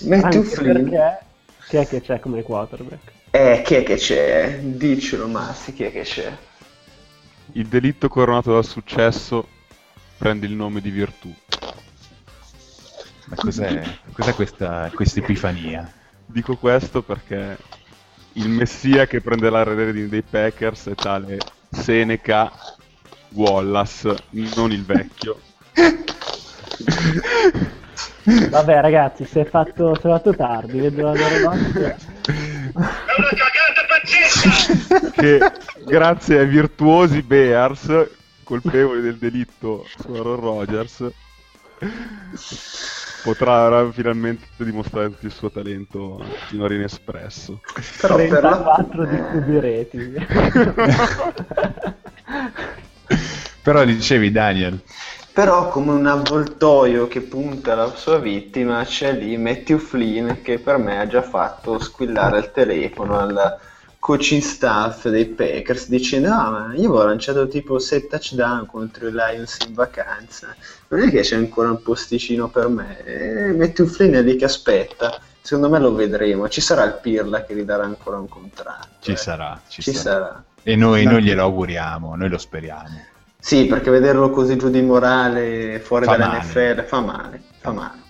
Matthew Anche Flynn, perché chi è che c'è come quarterback? eh, chi è che c'è? Dicelo Massi, chi è che c'è? Il delitto coronato dal successo prende il nome di virtù. Ma cos'è, cos'è questa questa epifania? Dico questo perché il messia che prenderà le redini dei Packers è tale Seneca Wallace, non il vecchio. Vabbè ragazzi, si è fatto, si è fatto tardi, vedo cagata pazzesca. che grazie ai virtuosi Bears, colpevoli del delitto su Aaron Rodgers, potrà finalmente dimostrare tutto il suo talento finora inespresso. Però per la... 34 di rating. Però dicevi Daniel, Però come un avvoltoio che punta alla sua vittima c'è lì Matthew Flynn che per me ha già fatto squillare il telefono al coaching staff dei Packers dicendo ah ma io avevo lanciato tipo 7 touchdown contro i Lions in vacanza. Non è che c'è ancora un posticino per me? E Matthew Flynn è lì che aspetta. Secondo me lo vedremo. Ci sarà il Pirla che gli darà ancora un contratto Ci eh. sarà, ci, ci sarà. sarà. E noi, noi glielo auguriamo, noi lo speriamo. sì perché vederlo così giù di morale fuori Fa dall'NFL fa male fa male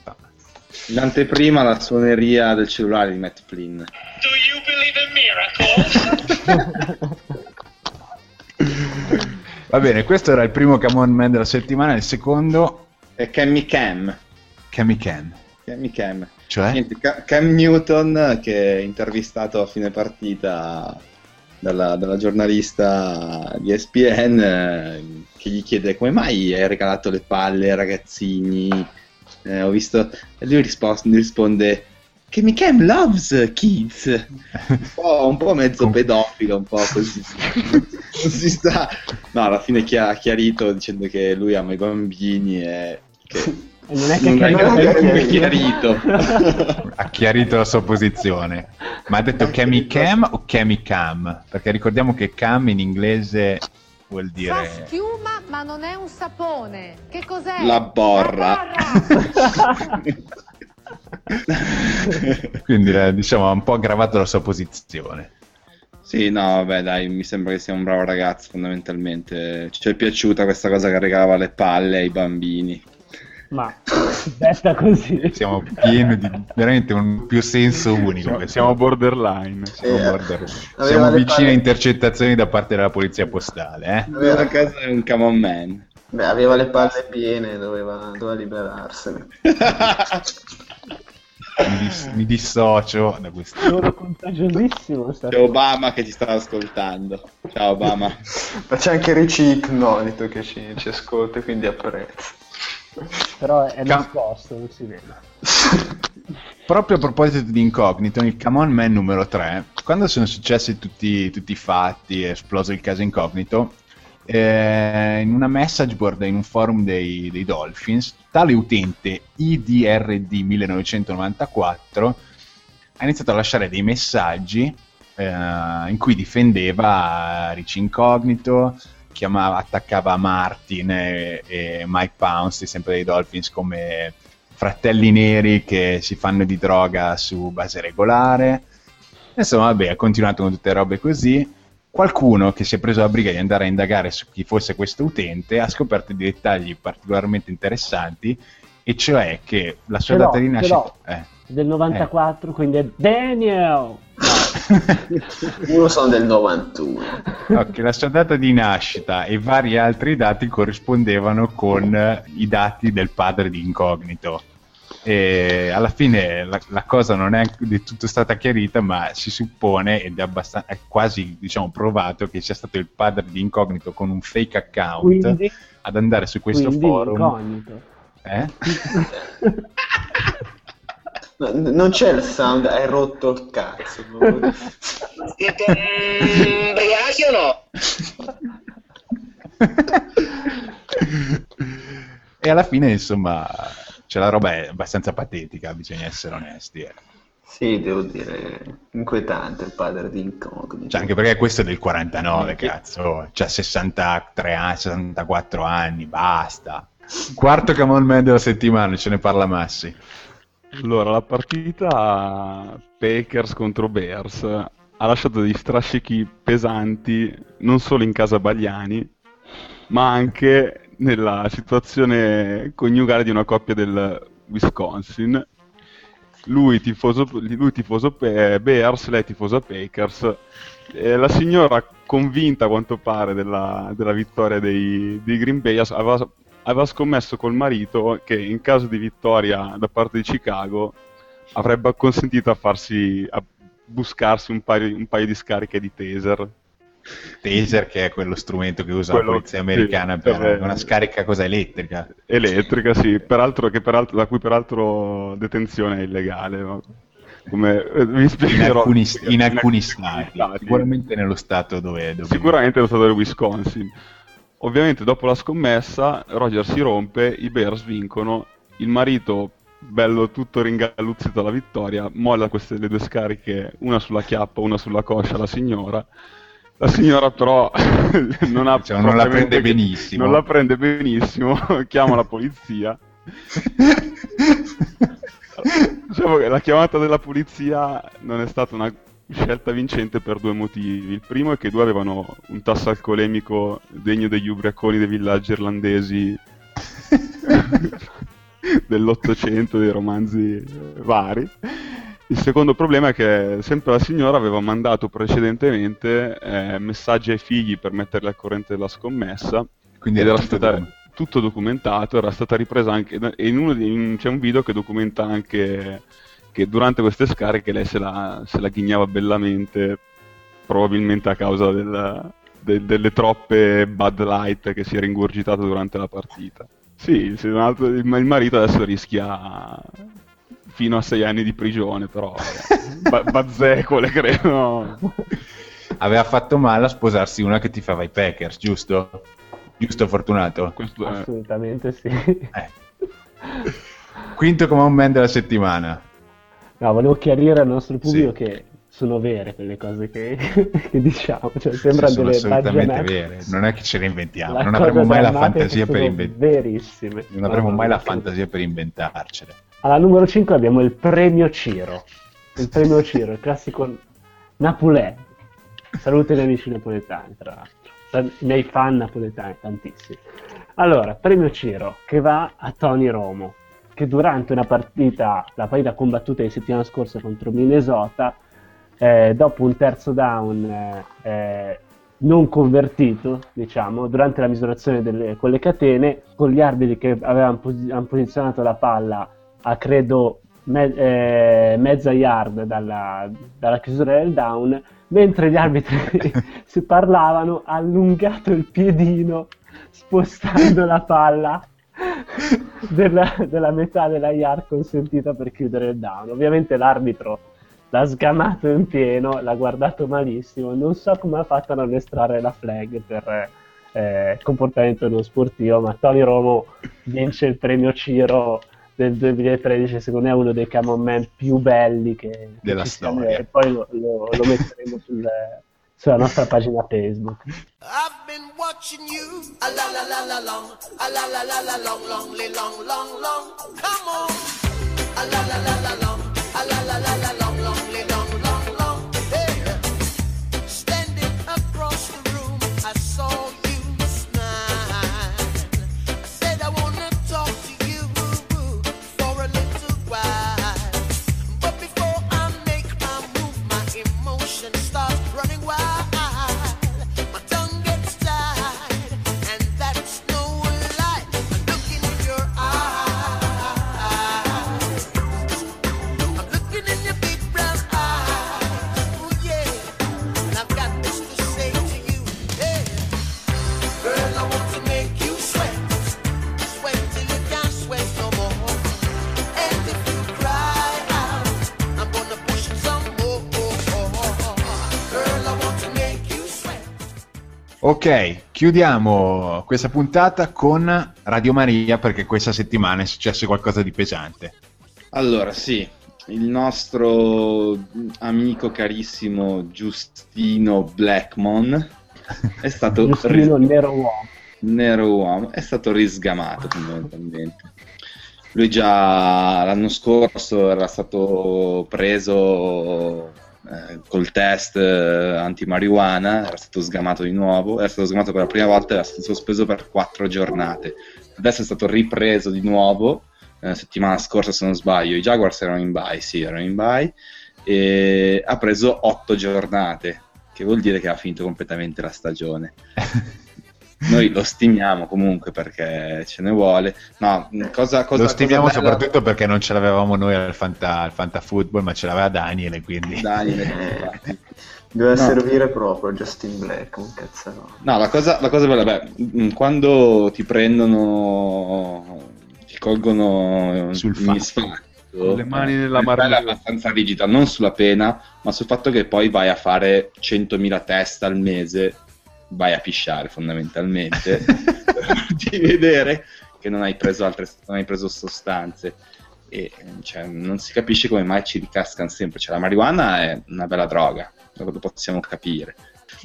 In anteprima la suoneria del cellulare di Matt Flynn. Do you believe in miracles? Va bene, questo era il primo Come On Man della settimana, il secondo È Cammy Cam. Cammy Cam. Cammy Cam. Cioè? Niente, Ca- Cam Newton che è intervistato a fine partita dalla, dalla giornalista di ESPN eh, che gli chiede come mai hai regalato le palle ai ragazzini. Eh, ho visto... E lui rispo- risponde che Cam loves kids. Un po', un po' mezzo pedofilo, un po' così. Non si sta... No, alla fine chi ha chiarito dicendo che lui ama i bambini e che non è che non è non è che- chiarito. chiarito. Ha chiarito la sua posizione. Ma ha detto Cammy Cam o Cammy Cam? Perché ricordiamo che Cam in inglese vuol Fa dire... schiuma ma non è un sapone. Che cos'è? La borra. La borra. Quindi eh, diciamo ha un po' aggravato la sua posizione. Sì, no, vabbè, dai, mi sembra che sia un bravo ragazzo, fondamentalmente. Ci è piaciuta questa cosa che regalava le palle ai bambini. Ma detta così. Siamo pieni di veramente un più senso unico. Siamo, siamo borderline. Siamo Eh, borderline. Siamo vicini a intercettazioni da parte della polizia postale. Eh? Aveva casa è un come on man. Beh, aveva le palle piene, doveva, doveva liberarsene. Mi, dis- mi dissocio da questo. Sono contagiosissimo. sta C'è Obama che ci sta ascoltando. Ciao Obama. Ma c'è anche Ricci Ipnolito che ci, ci ascolta, quindi apprezzo. Però è Ca- nascosto, non si vede. Proprio a proposito di incognito, il Come On Man numero 3, quando sono successi tutti, tutti i fatti, è esploso il caso incognito, eh, in una message board in un forum dei, dei Dolphins, tale utente IDRD1994 ha iniziato a lasciare dei messaggi eh, in cui difendeva Ricci Incognito, chiamava, attaccava Martin e, e Mike Pounce, sempre dei Dolphins, come fratelli neri che si fanno di droga su base regolare. Insomma, vabbè, ha continuato con tutte robe così. Qualcuno che si è preso la briga di andare a indagare su chi fosse questo utente ha scoperto dei dettagli particolarmente interessanti, e cioè che la sua Ce data di nascita. Eh. Del 94, quindi è Daniel. Uno sono del 91. No, che la sua data di nascita e vari altri dati corrispondevano con eh, i dati del padre di Incognito. E alla fine la, la cosa non è di tutto stata chiarita, ma si suppone ed è, abbastan- è quasi diciamo, provato che sia stato il padre di Incognito con un fake account Quindi, ad andare su questo quindi forum. incognito. Eh? No, non c'è il sound, hai rotto il cazzo. Siete ubriachi o no? e alla fine, insomma, cioè, la roba è abbastanza patetica, bisogna essere onesti. eh. Sì, devo dire, inquietante il padre di Incognito. Cioè, anche perché questo è del 49, cazzo. C'ha 63 anni, 64 anni, basta. Quarto Come On Man della settimana, ce ne parla Massi. Allora, la partita Packers contro Bears ha lasciato degli strascichi pesanti non solo in casa Bagliani, ma anche nella situazione coniugale di una coppia del Wisconsin. Lui tifoso, lui tifoso Bears, lei tifosa Packers. E la signora, convinta a quanto pare della, della vittoria dei, dei Green Bay, aveva, aveva scommesso col marito che in caso di vittoria da parte di Chicago avrebbe consentito a farsi a buscarsi un paio, un paio di scariche di taser. Taser, che è quello strumento che usa Quello- la polizia americana sì, per per- una scarica cosa elettrica. Elettrica, sì, peraltro, che peraltro, la cui peraltro detenzione è illegale. no? Come eh, vi In spiegherò. alcuni, in alcuni stati, stati. sicuramente nello stato dove... dove Sicuramente lo stato del Wisconsin. Ovviamente dopo la scommessa Roger si rompe, i Bears vincono, il marito bello tutto ringalluzzito alla vittoria, molla queste le due scariche, una sulla chiappa, una sulla coscia alla signora. La signora però non, ha Cioè, non la prende benissimo. Non la prende benissimo, chiama la polizia. Diciamo che la chiamata della polizia non è stata una scelta vincente per due motivi. Il primo è che i due avevano un tasso alcolemico degno degli ubriaconi dei villaggi irlandesi dell'Ottocento, dei romanzi vari. Il secondo problema è che sempre la signora aveva mandato precedentemente eh, messaggi ai figli per metterli al corrente della scommessa Quindi era stata tutto documentato, era stata ripresa anche e in uno in- c'è un video che documenta anche che durante queste scariche lei se la, se la ghignava bellamente, probabilmente a causa del- de- delle troppe Bud Light che si era ingurgitato durante la partita. Sì, sì, un altro- il, il marito adesso rischia fino a sei anni di prigione, però ba- bazzecole credo. Aveva fatto male a sposarsi una che ti fava i Packers, giusto? Giusto, Fortunato? Questo è- Assolutamente sì. Eh. Quinto come un man della settimana. No, volevo chiarire al nostro pubblico Sì. che sono vere quelle cose che, che diciamo, cioè sembrano sono delle assolutamente vere, non è che ce le inventiamo, La non avremo mai la fantasia per verissime. Non avremo mai la fantasia per inventarcele. Alla numero 5 abbiamo il premio Ciro. Il premio Ciro, il classico Napolè. Salute gli amici napoletani, tra l'altro. I miei fan napoletani, tantissimi. Allora, premio Ciro che va a Tony Romo, che durante una partita, la partita combattuta di settimana scorsa contro Minnesota, eh, dopo un terzo down eh, eh, non convertito, diciamo, durante la misurazione delle, con le catene, con gli arbitri che avevano hanno posizionato la palla a credo me- eh, mezza yard dalla, dalla chiusura del down, mentre gli arbitri si parlavano, ha allungato il piedino spostando la palla della, della metà della yard consentita per chiudere il down. Ovviamente l'arbitro l'ha sgamato in pieno, l'ha guardato malissimo, non so come ha fatto a non estrarre la flag per eh, comportamento non sportivo, ma Tony Romo vince il premio Ciro del 2013, secondo me è uno dei Camon Man più belli che, Della storia. e poi lo, lo- lo metteremo sul- sulla nostra pagina Facebook. I've been watching you. A la la la la long. A la la la la long, long, long, long. Come on. A la la la la long. A la la la la long, Ok, chiudiamo questa puntata con Radio Maria perché questa settimana è successo qualcosa di pesante. Allora, sì, il nostro amico carissimo Giustino Blackmon è stato Giustino ris- Nero Uomo. nero uomo, è stato risgamato fondamentalmente. Lui già l'anno scorso era stato preso eh, col test eh, antimarijuana, era stato sgamato di nuovo, era stato sgamato per la prima volta, era stato sospeso per quattro giornate. Adesso è stato ripreso di nuovo, eh, settimana scorsa se non sbaglio, i Jaguars erano in bye, sì, erano in bye, e ha preso otto giornate, che vuol dire che ha finito completamente la stagione. Noi lo stimiamo comunque perché ce ne vuole. No, cosa, cosa Lo stimiamo cosa bella- soprattutto perché non ce l'avevamo noi al Fanta, al Fanta Football, ma ce l'aveva Daniele, quindi... Daniele. Doveva No. servire proprio Justin Black, un cazzaro. No, la cosa, la cosa bella, beh, mm, quando ti prendono, ti colgono Sul fatto. le mani nella è marmellata. abbastanza rigida, non sulla pena, ma sul fatto che poi vai a fare 100.000 test al mese vai a pisciare fondamentalmente farti vedere che non hai preso altre non hai preso sostanze e cioè, non si capisce come mai ci ricascano sempre cioè, la marijuana è una bella droga lo possiamo capire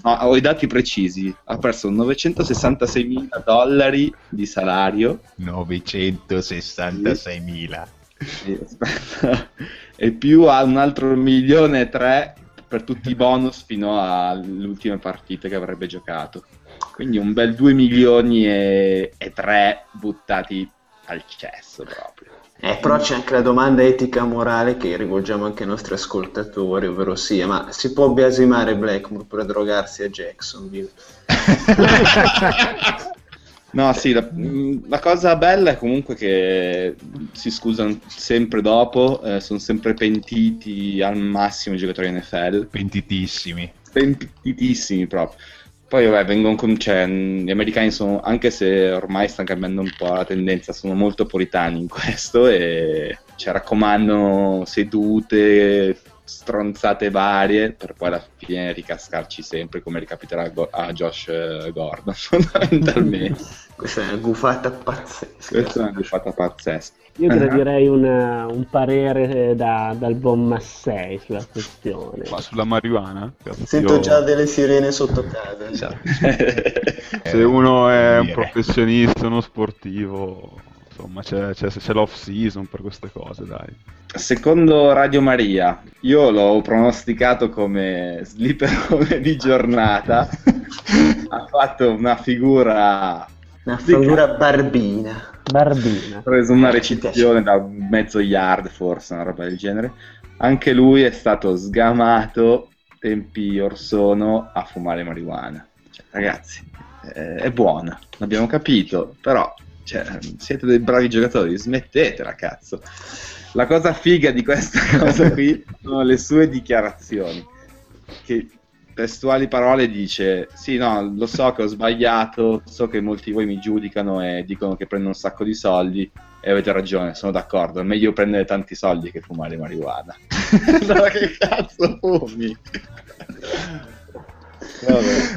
No, ho i dati precisi. Ha perso 966 mila dollari di salario. 966 mila. Aspetta. E più ha un altro milione e tre per tutti i bonus fino alle ultime partite che avrebbe giocato. Quindi un bel 2 milioni e, e 3 buttati al cesso proprio. Eh, però c'è anche la domanda etica morale che rivolgiamo anche ai nostri ascoltatori, ovvero sia, ma si può biasimare Blackmore per drogarsi a Jacksonville? no, sì, la, la, cosa bella è comunque che si scusano sempre dopo, eh, sono sempre pentiti al massimo i giocatori NFL. Pentitissimi. Pentitissimi proprio. Poi vabbè, vengono con, cioè, gli americani sono, anche se ormai stanno cambiando un po' la tendenza, sono molto puritani in questo e cioè, raccomandano sedute, stronzate varie per poi alla fine ricascarci sempre come ricapiterà a Josh eh, Gordon fondamentalmente. Questa è una gufata pazzesca. Questa è una gufata pazzesca. Io gradirei una, un parere da, dal buon Massei sulla questione. Ma sulla marijuana? Sento Io... già delle sirene sotto casa. Esatto. Se uno è un professionista, uno sportivo, insomma c'è, c'è, c'è l'off season per queste cose, dai. Secondo Radio Maria, io l'ho pronosticato come slipperone di giornata. ha fatto una figura una figura barbina. Barbina. Ha preso una recinzione da mezzo yard, forse, una roba del genere. Anche lui è stato sgamato tempi or sono a fumare marijuana. Cioè, ragazzi, eh, è buona, l'abbiamo capito, però cioè, siete dei bravi giocatori, smettetela, cazzo. La cosa figa di questa cosa qui sono le sue dichiarazioni. Che testuali parole dice sì no lo so che ho sbagliato so che molti di voi mi giudicano e dicono che prendo un sacco di soldi e avete ragione sono d'accordo è meglio prendere tanti soldi che fumare marijuana allora che cazzo fumi.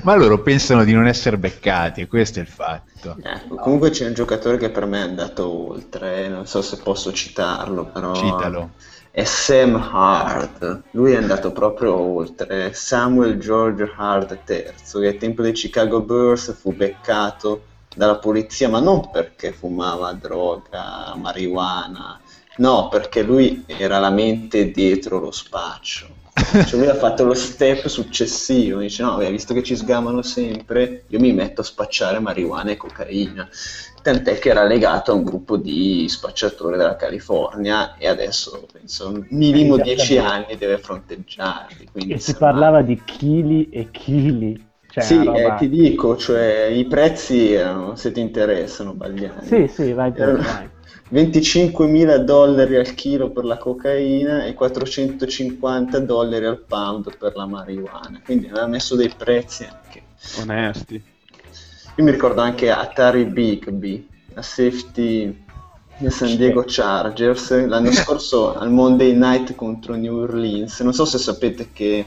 Ma loro pensano di non essere beccati e questo è il fatto eh, comunque c'è un giocatore che per me è andato oltre non so se posso citarlo però citalo è Sam Hart. Lui è andato proprio oltre. Samuel George Hart III, che al tempo dei Chicago Bears fu beccato dalla polizia, ma non perché fumava droga, marijuana, no, perché lui era la mente dietro lo spaccio. Cioè lui ha fatto lo step successivo, dice no, visto che ci sgamano sempre, io mi metto a spacciare marijuana e cocaina tant'è che era legato a un gruppo di spacciatori della California e adesso penso minimo dieci anni deve fronteggiarli. e si parlava di chili e chili. Cioè sì, roba... eh, ti dico, cioè, i prezzi erano, se ti interessano, Bagliani. Sì, sì, vai, erano... vai. 25 mila dollari al chilo per la cocaina e 450 dollari al pound per la marijuana. Quindi aveva messo dei prezzi anche onesti. Io mi ricordo anche Atari Bigby, la safety del San Diego Chargers, l'anno scorso al Monday Night contro New Orleans. Non so se sapete che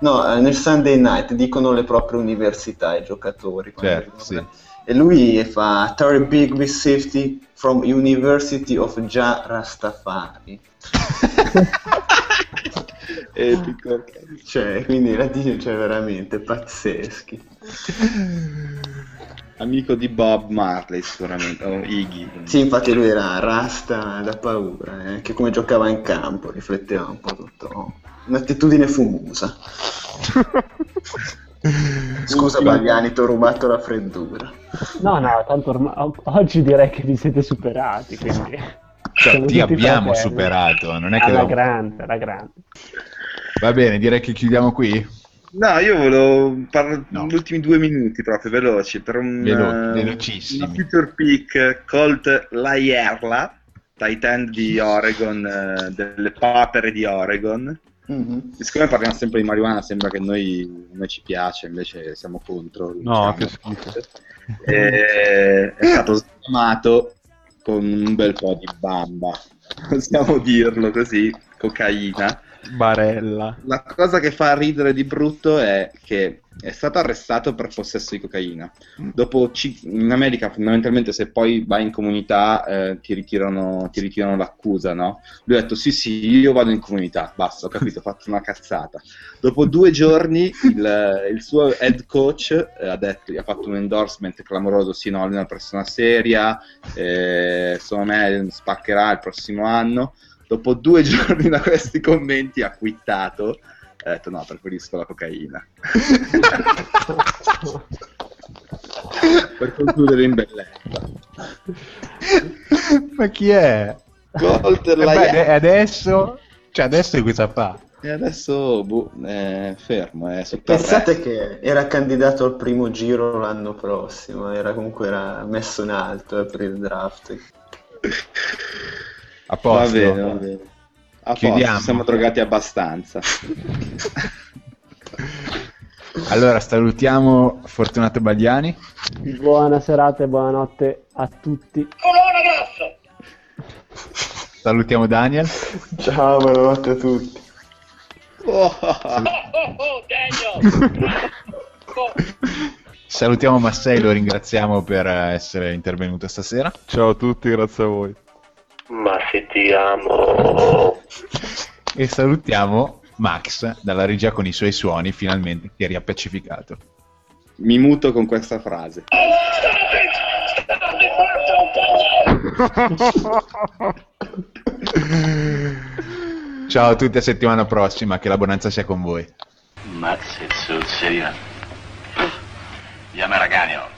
no, nel Sunday Night dicono le proprie università ai giocatori. Certo, sì. E lui fa Atari Bigby Safety from University of Ja Rastafari. Epico. Cioè, quindi la dice cioè, veramente pazzeschi amico di Bob Marley sicuramente, o Iggy. Sì, infatti lui era rasta da paura, eh? anche come giocava in campo, rifletteva un po' tutto. Un'attitudine fumosa. Scusa Bagliani, ti ho rubato la freddura. No, no, tanto ormai, oggi direi che vi siete superati, quindi... Cioè, ti abbiamo superato, non è che... Alla grande, alla grande. Va bene, direi che chiudiamo qui. No, io volevo parlare no. gli ultimi due minuti proprio veloci per un Velo- velocissimo. una future pick Colt Laierla, tight end di Oregon, eh, delle papere di Oregon. Mm-hmm. Siccome parliamo sempre di marijuana, sembra che noi, noi ci piace, invece siamo contro. No, diciamo. che schifo. E, è stato sgamato con un bel po' di bamba, possiamo dirlo così, cocaina Barella. La cosa che fa ridere di brutto è che è stato arrestato per possesso di cocaina. Dopo in America, fondamentalmente, se poi vai in comunità eh, ti, ritirano, ti ritirano l'accusa, no? Lui ha detto: Sì, sì, io vado in comunità. Basta, ho capito, ho fatto una cazzata. Dopo due giorni, il, il suo head coach eh, ha, detto, gli ha fatto un endorsement clamoroso: Sì, no, lui è una persona seria. Eh, secondo me spaccherà il prossimo anno. Dopo due giorni da questi commenti ha quittato ha detto no, preferisco la cocaina. per concludere in bellezza. Ma chi è? Walter E beh, e adesso, cioè adesso cosa fa? E adesso boh, è fermo, è Pensate che era candidato al primo giro l'anno prossimo, era comunque era messo in alto per il draft. A Va posto. bene, va bene. A posto, Chiudiamo. ci siamo drogati abbastanza. Allora salutiamo Fortunato Bagliani. Buona serata e buonanotte a tutti. Salutiamo Daniel. Ciao, buonanotte a tutti. Oh, Oh, oh, oh, Daniel! Oh, Salutiamo Massei, lo ringraziamo per essere intervenuto stasera. Ciao a tutti, grazie a voi. Ma se ti amo! E salutiamo Max dalla regia con i suoi suoni, finalmente si è riappacificato. mi muto con questa frase. Ciao a tutti, a settimana prossima, che la bonanza sia con voi. Mazze zozzeria. Chiama Raganio.